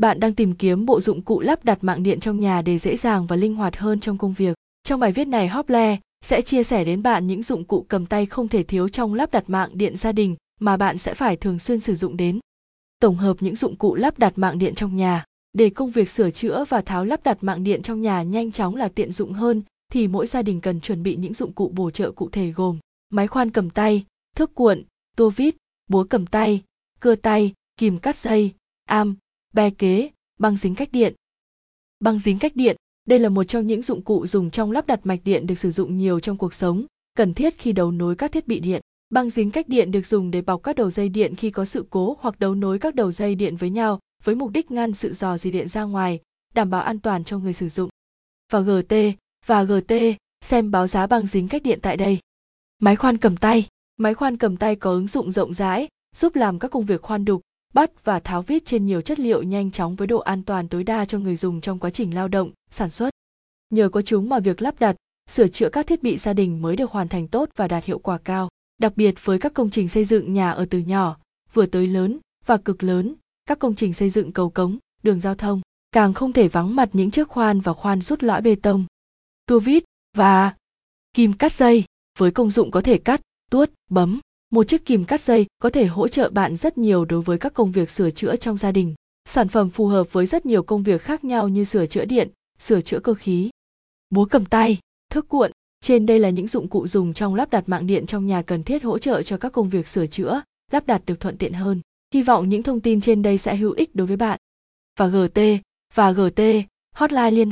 Bạn đang tìm kiếm bộ dụng cụ lắp đặt mạng điện trong nhà để dễ dàng và linh hoạt hơn trong công việc. Trong bài viết này Hople sẽ chia sẻ đến bạn những dụng cụ cầm tay không thể thiếu trong lắp đặt mạng điện gia đình mà bạn sẽ phải thường xuyên sử dụng đến. Tổng hợp những dụng cụ lắp đặt mạng điện trong nhà. Để công việc sửa chữa và tháo lắp đặt mạng điện trong nhà nhanh chóng là tiện dụng hơn thì mỗi gia đình cần chuẩn bị những dụng cụ bổ trợ cụ thể gồm máy khoan cầm tay, thước cuộn, tua vít, búa cầm tay, cưa tay, kìm cắt dây, am, be kế, băng dính cách điện. Băng dính cách điện, đây là một trong những dụng cụ dùng trong lắp đặt mạch điện được sử dụng nhiều trong cuộc sống, cần thiết khi đấu nối các thiết bị điện. Băng dính cách điện được dùng để bọc các đầu dây điện khi có sự cố hoặc đấu nối các đầu dây điện với nhau với mục đích ngăn sự dò dỉ điện ra ngoài, đảm bảo an toàn cho người sử dụng. Và GT và GT, xem báo giá băng dính cách điện tại đây. Máy khoan cầm tay Máy khoan cầm tay có ứng dụng rộng rãi, giúp làm các công việc khoan đục, bắt và tháo vít trên nhiều chất liệu nhanh chóng với độ an toàn tối đa cho người dùng trong quá trình lao động, sản xuất. Nhờ có chúng mà việc lắp đặt, sửa chữa các thiết bị gia đình mới được hoàn thành tốt và đạt hiệu quả cao. Đặc biệt với các công trình xây dựng nhà ở từ nhỏ, vừa tới lớn và cực lớn, các công trình xây dựng cầu cống, đường giao thông, càng không thể vắng mặt những chiếc khoan và khoan rút lõi bê tông. Tua vít và kim cắt dây với công dụng có thể cắt, tuốt, bấm. Một chiếc kìm cắt dây có thể hỗ trợ bạn rất nhiều đối với các công việc sửa chữa trong gia đình. Sản phẩm phù hợp với rất nhiều công việc khác nhau như sửa chữa điện, sửa chữa cơ khí. Búa cầm tay, thước cuộn, trên đây là những dụng cụ dùng trong lắp đặt mạng điện trong nhà cần thiết hỗ trợ cho các công việc sửa chữa, lắp đặt được thuận tiện hơn. Hy vọng những thông tin trên đây sẽ hữu ích đối với bạn. Và GT, và GT, hotline liên hệ